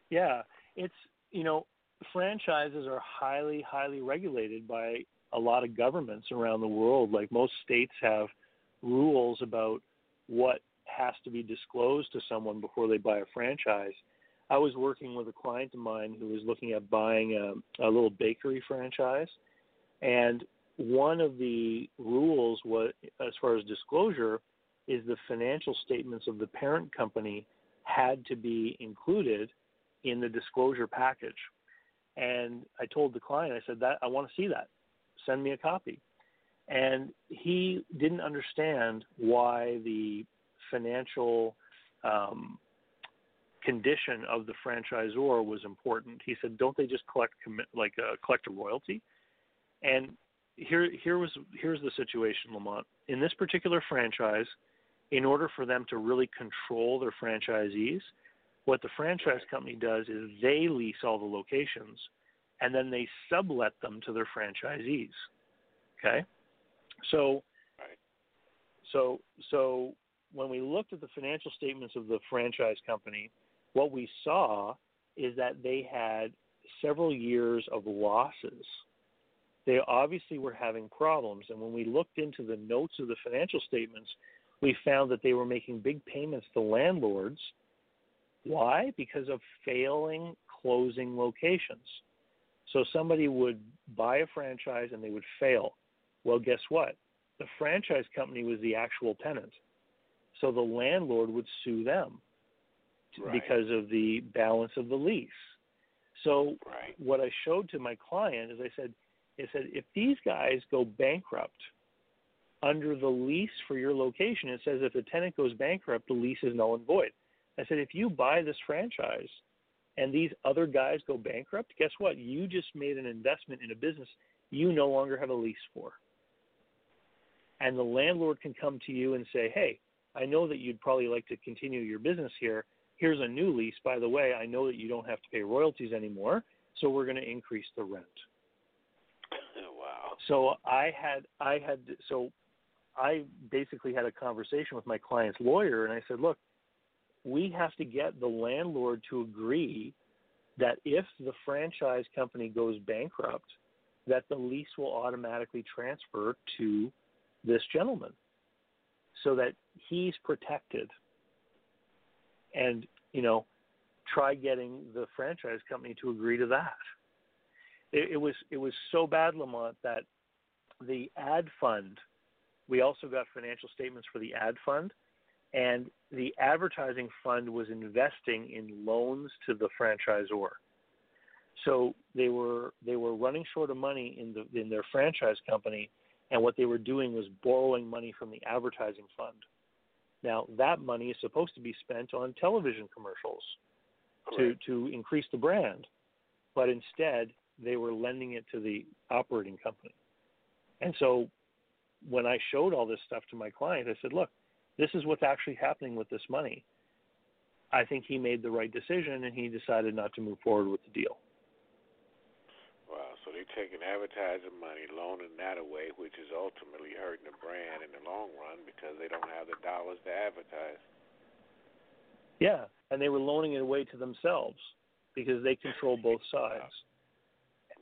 Yeah, it's you know franchises are highly highly regulated by a lot of governments around the world. Like most states have rules about what has to be disclosed to someone before they buy a franchise. I was working with a client of mine who was looking at buying a, a little bakery franchise, and one of the rules was, as far as disclosure, is the financial statements of the parent company had to be included in the disclosure package. And I told the client, I said that I want to see that. Send me a copy. and he didn't understand why the financial um, condition of the franchisor was important. He said, "Don't they just collect like uh, collect a royalty?" And here, here was here's the situation, Lamont. In this particular franchise, in order for them to really control their franchisees, what the franchise company does is they lease all the locations, and then they sublet them to their franchisees. Okay, so, Right. so, so when we looked at the financial statements of the franchise company, what we saw is that they had several years of losses. They obviously were having problems, and when we looked into the notes of the financial statements, we found that they were making big payments to landlords. Why? Because of failing closing locations. So somebody would buy a franchise and they would fail. Well, guess what? The franchise company was the actual tenant. So the landlord would sue them Right. because of the balance of the lease. So Right. what I showed to my client is I said, I said, if these guys go bankrupt under the lease for your location, it says if the tenant goes bankrupt, the lease is null and void. I said, if you buy this franchise and these other guys go bankrupt, guess what? You just made an investment in a business you no longer have a lease for. And the landlord can come to you and say, hey, I know that you'd probably like to continue your business here. Here's a new lease. By the way, I know that you don't have to pay royalties anymore, so we're going to increase the rent. Oh, wow. So I had I had so I basically had a conversation with my client's lawyer and I said, "Look, we have to get the landlord to agree that if the franchise company goes bankrupt, that the lease will automatically transfer to this gentleman so that he's protected. And, you know, try getting the franchise company to agree to that. It, it was it was so bad, Lamont, that the ad fund. We also got financial statements for the ad fund, and the advertising fund was investing in loans to the franchisor. So they were they were running short of money in the in their franchise company, and what they were doing was borrowing money from the advertising fund. Now that money is supposed to be spent on television commercials to to increase the brand, but instead they were lending it to the operating company. And so when I showed all this stuff to my client, I said, "Look, this is what's actually happening with this money." I think he made the right decision, and he decided not to move forward with the deal. Wow. They're taking advertising money, loaning that away, which is ultimately hurting the brand in the long run because they don't have the dollars to advertise. Yeah, and they were loaning it away to themselves because they control both sides.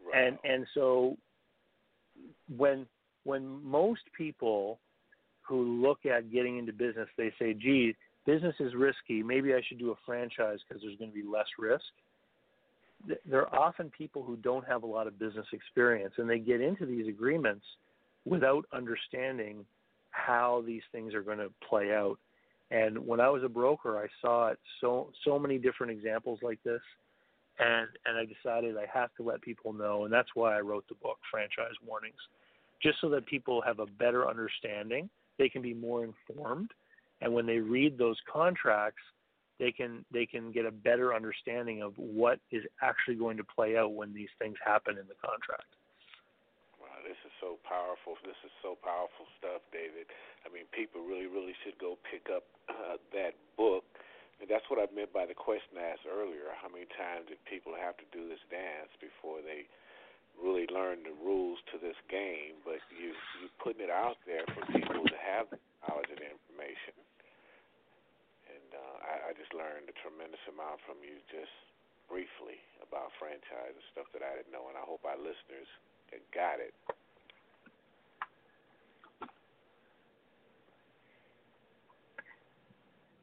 Right. And and so when when most people who look at getting into business, they say, "Gee, business is risky. Maybe I should do a franchise because there's going to be less risk." Th- There are often people who don't have a lot of business experience, and they get into these agreements without understanding how these things are going to play out. And when I was a broker, I saw it so so many different examples like this, and and I decided I have to let people know, and that's why I wrote the book, Franchise Warnings, just so that people have a better understanding. They can be more informed, and when they read those contracts, they can they can get a better understanding of what is actually going to play out when these things happen in the contract. Wow, this is so powerful. This is so powerful stuff, David. I mean, people really, really should go pick up uh, that book. And that's what I meant by the question I asked earlier. How many times did people have to do this dance before they really learn the rules to this game? But you you putting it out there for people to have the knowledge and information. I just learned a tremendous amount from you just briefly about franchise and stuff that I didn't know, and I hope our listeners got it.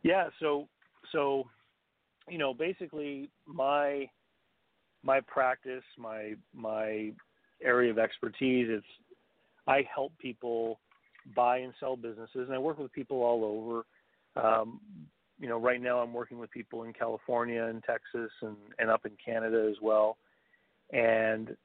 Yeah, so so you know, basically my my practice, my my area of expertise is I help people buy and sell businesses and I work with people all over. Um, you know, right now I'm working with people in California and Texas and, and up in Canada as well. And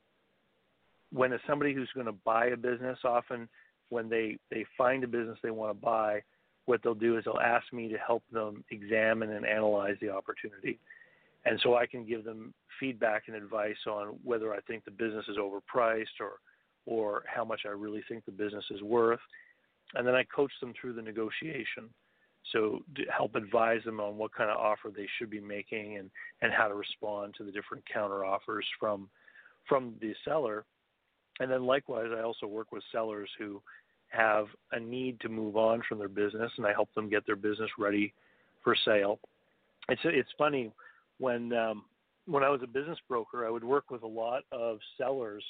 when it's somebody who's going to buy a business, often when they they find a business they want to buy, what they'll do is they'll ask me to help them examine and analyze the opportunity. And so I can give them feedback and advice on whether I think the business is overpriced or or how much I really think the business is worth. And then I coach them through the negotiation. So help advise them on what kind of offer they should be making and, and how to respond to the different counter offers from from the seller. And then likewise I also work with sellers who have a need to move on from their business and I help them get their business ready for sale. It's it's funny when um, when I was a business broker, I would work with a lot of sellers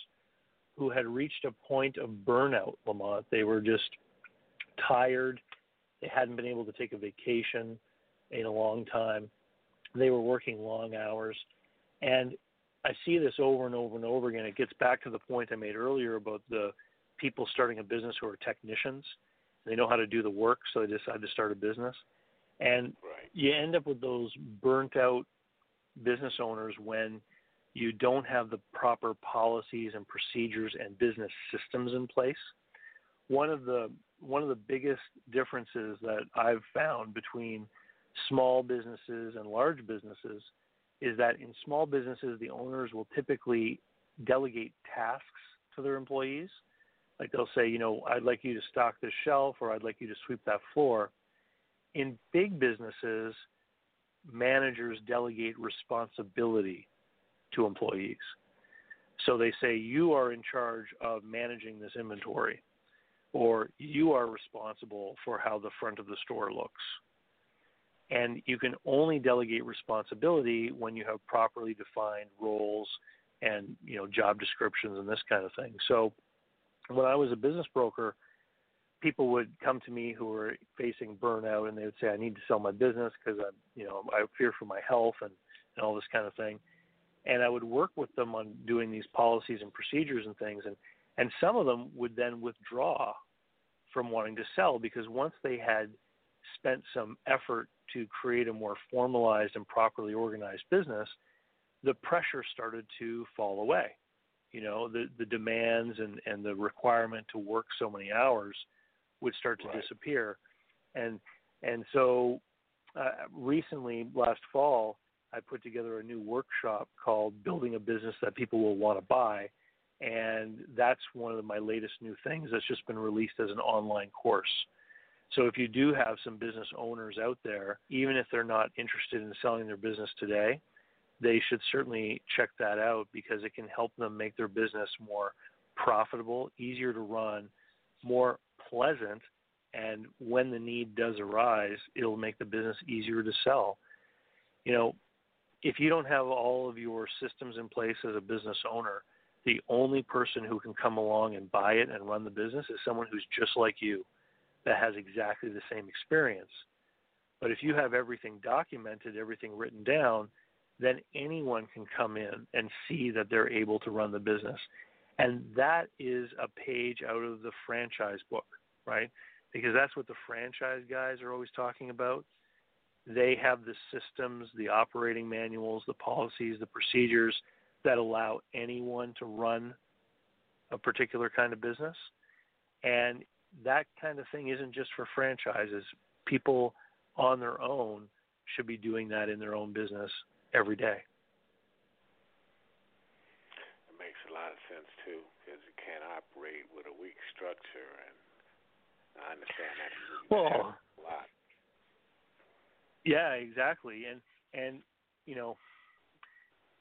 who had reached a point of burnout, Lamont. They were just tired. They hadn't been able to take a vacation in a long time. They were working long hours. And I see this over and over and over again. It gets back to the point I made earlier about the people starting a business who are technicians. They know how to do the work, so they decide to start a business. And Right. you end up with those burnt out business owners when you don't have the proper policies and procedures and business systems in place. One of the one of the biggest differences that I've found between small businesses and large businesses is that in small businesses the owners will typically delegate tasks to their employees. Like they'll say, you know, I'd like you to stock this shelf or I'd like you to sweep that floor. In big businesses, managers delegate responsibility to employees. So they say, you are in charge of managing this inventory, or you are responsible for how the front of the store looks. And you can only delegate responsibility when you have properly defined roles and you know job descriptions and this kind of thing. So when I was a business broker, people would come to me who were facing burnout and they would say, I need to sell my business because I'm, you know, I fear for my health and, and all this kind of thing. And I would work with them on doing these policies and procedures and things. And, and some of them would then withdraw from wanting to sell because once they had spent some effort to create a more formalized and properly organized business, the pressure started to fall away. You know, the, the demands and, and the requirement to work so many hours would start to Right. disappear. And and so uh, recently, last fall, I put together a new workshop called "Building a Business That People Will Want to Buy," and that's one of my latest new things that's just been released as an online course. So if you do have some business owners out there, even if they're not interested in selling their business today, they should certainly check that out because it can help them make their business more profitable, easier to run, more pleasant, and when the need does arise, it'll make the business easier to sell. You know, if you don't have all of your systems in place as a business owner, the only person who can come along and buy it and run the business is someone who's just like you that has exactly the same experience. But if you have everything documented, everything written down, then anyone can come in and see that they're able to run the business. And that is a page out of the franchise book, right? Because that's what the franchise guys are always talking about. They have the systems, the operating manuals, the policies, the procedures that allow anyone to run a particular kind of business. And that kind of thing isn't just for franchises. People on their own should be doing that in their own business every day. It makes a lot of sense too, because you can't operate with a weak structure, and I understand that. Well- a lot. Yeah, exactly. And and you know,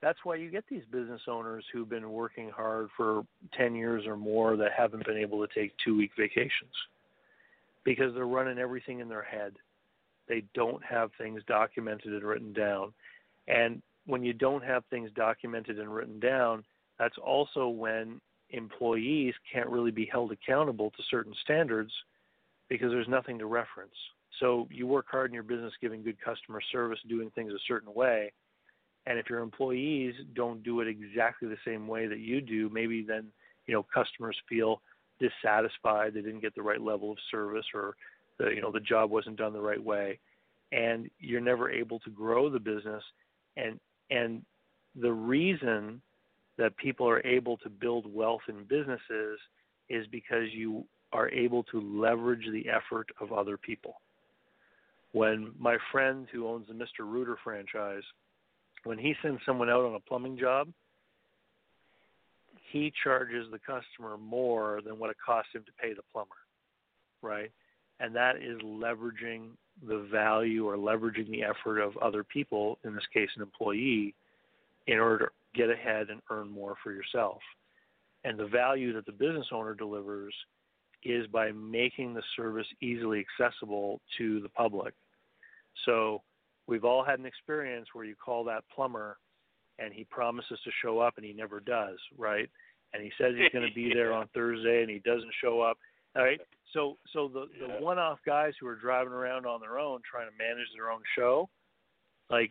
that's why you get these business owners who've been working hard for 10 years or more that haven't been able to take 2-week vacations because they're running everything in their head. They don't have things documented and written down. And when you don't have things documented and written down, that's also when employees can't really be held accountable to certain standards because there's nothing to reference. So you work hard in your business giving good customer service, doing things a certain way. And if your employees don't do it exactly the same way that you do, maybe then, you know, customers feel dissatisfied, they didn't get the right level of service or the you know, the job wasn't done the right way. And you're never able to grow the business and and the reason that people are able to build wealth in businesses is because you are able to leverage the effort of other people. When my friend who owns the Mr. Rooter franchise, when he sends someone out on a plumbing job, he charges the customer more than what it costs him to pay the plumber, right? And that is leveraging the value or leveraging the effort of other people, in this case, an employee, in order to get ahead and earn more for yourself. And the value that the business owner delivers is by making the service easily accessible to the public. So we've all had an experience where you call that plumber and he promises to show up and he never does, right? And he says he's going to be there on Thursday and he doesn't show up. All right. So so the the one-off guys who are driving around on their own trying to manage their own show, like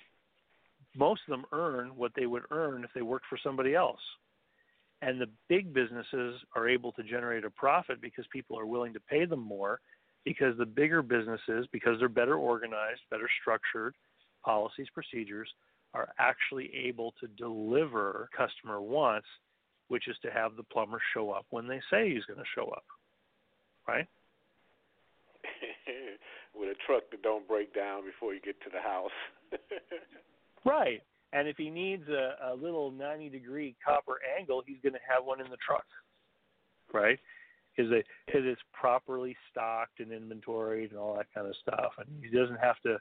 most of them earn what they would earn if they worked for somebody else. And the big businesses are able to generate a profit because people are willing to pay them more because the bigger businesses, because they're better organized, better structured, policies, procedures, are actually able to deliver customer wants, which is to have the plumber show up when they say he's going to show up. Right? With a truck that don't break down before you get to the house. Right. And if he needs a, a little 90 degree copper angle, he's going to have one in the truck. Right? Because it's properly stocked and inventoried and all that kind of stuff. And he doesn't have to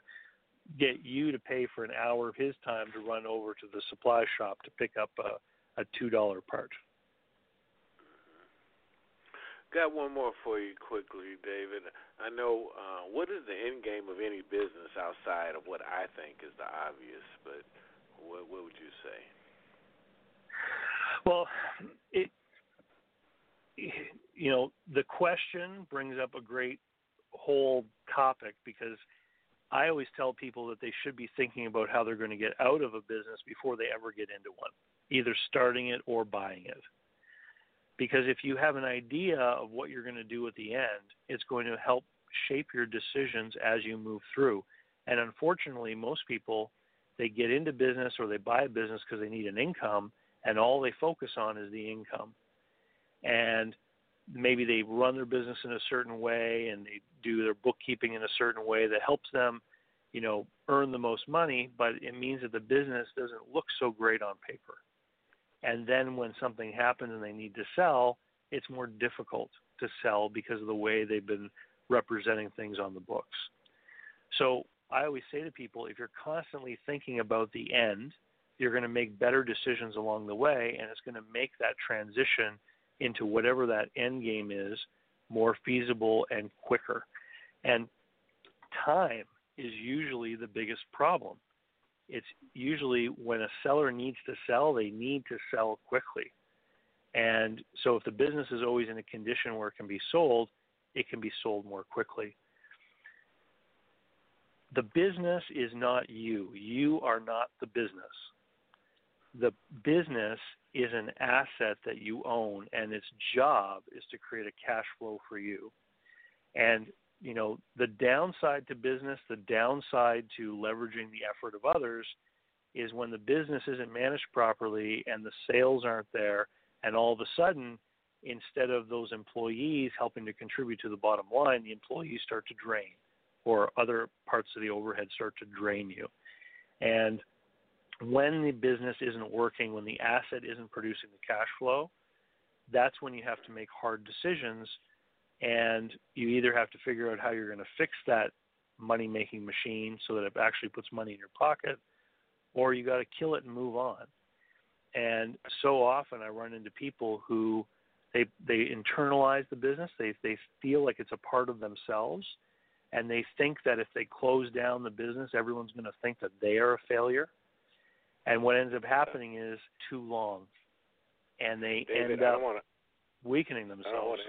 get you to pay for an hour of his time to run over to the supply shop to pick up a, a $2 part. Got one more for you quickly, David. I know uh, what is the end game of any business outside of what I think is the obvious, but what, what would you say? Well, it you know the question brings up a great whole topic because I always tell people that they should be thinking about how they're going to get out of a business before they ever get into one, either starting it or buying it. Because if you have an idea of what you're going to do at the end, it's going to help shape your decisions as you move through. And unfortunately, most people they get into business or they buy a business because they need an income and all they focus on is the income. And maybe they run their business in a certain way and they do their bookkeeping in a certain way that helps them, you know, earn the most money, but it means that the business doesn't look so great on paper. And then when something happens and they need to sell, it's more difficult to sell because of the way they've been representing things on the books. So I always say to people if you're constantly thinking about the end, you're going to make better decisions along the way, and it's going to make that transition into whatever that end game is more feasible and quicker. And time is usually the biggest problem. It's usually when a seller needs to sell, they need to sell quickly. And so if the business is always in a condition where it can be sold, it can be sold more quickly. The business is not you. You are not the business. The business is an asset that you own, and its job is to create a cash flow for you. And you know the downside to business, the downside to leveraging the effort of others, is when the business isn't managed properly and the sales aren't there, and all of a sudden, instead of those employees helping to contribute to the bottom line, the employees start to drain, or other parts of the overhead start to drain you. And when the business isn't working, when the asset isn't producing the cash flow, that's when you have to make hard decisions. And you either have to figure out how you're going to fix that money making machine so that it actually puts money in your pocket, or you got to kill it and move on. And so often I run into people who they they internalize the business. They they feel like it's a part of themselves, and they think that if they close down the business, everyone's going to think that they are a failure. And what ends up happening is too long, and they David, end up want to. weakening themselves.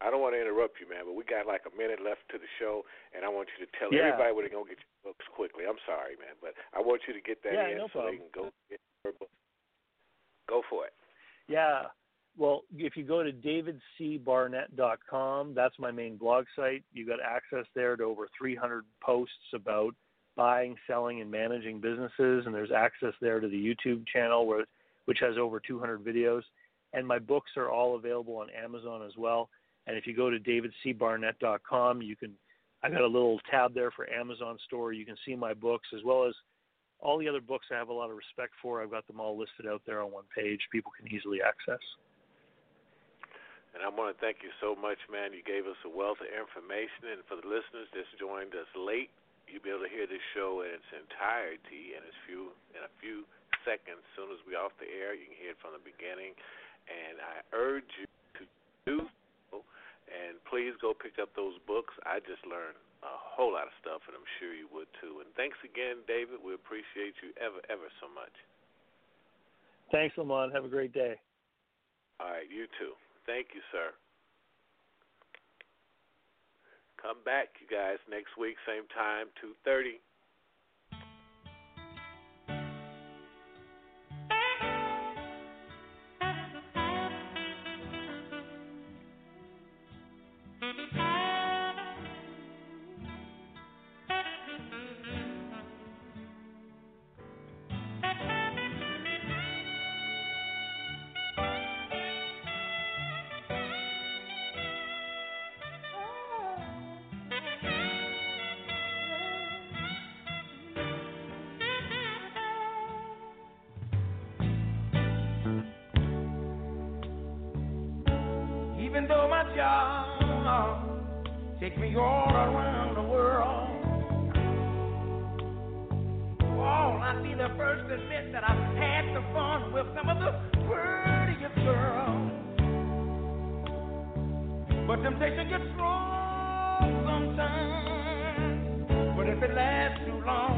I don't want to interrupt you, man, but we got like a minute left to the show, and I want you to tell Yeah. everybody where they're gonna get your books quickly. I'm sorry, man, but I want you to get that Yeah, in no so they can go get your book. Go for it. Yeah. Well, if you go to davidcbarnett.com, that's my main blog site. You got access there to over 300 posts about buying, selling, and managing businesses, and there's access there to the YouTube channel, where, which has over 200 videos. And my books are all available on Amazon as well. And if you go to davidcbarnett.com, you can I got a little tab there for Amazon store. You can see my books as well as all the other books I have a lot of respect for. I've got them all listed out there on one page. People can easily access. And I want to thank you so much, man. You gave us a wealth of information, and for the listeners that's joined us late, you'll be able to hear this show in its entirety in a few in a few seconds. As soon as we're off the air, you can hear it from the beginning. And I urge you to do so. And please go pick up those books. I just learned a whole lot of stuff, and I'm sure you would too. And thanks again, David. We appreciate you ever, ever so much. Thanks, Lamont. Have a great day. All right, you too. Thank you, sir. Come back, you guys, next week, same time, 2.30. Even though my job takes me all around the world. Oh, I'd be the first to admit that I've had the fun with some of the prettiest girls. But temptation gets strong sometimes. But if it lasts too long,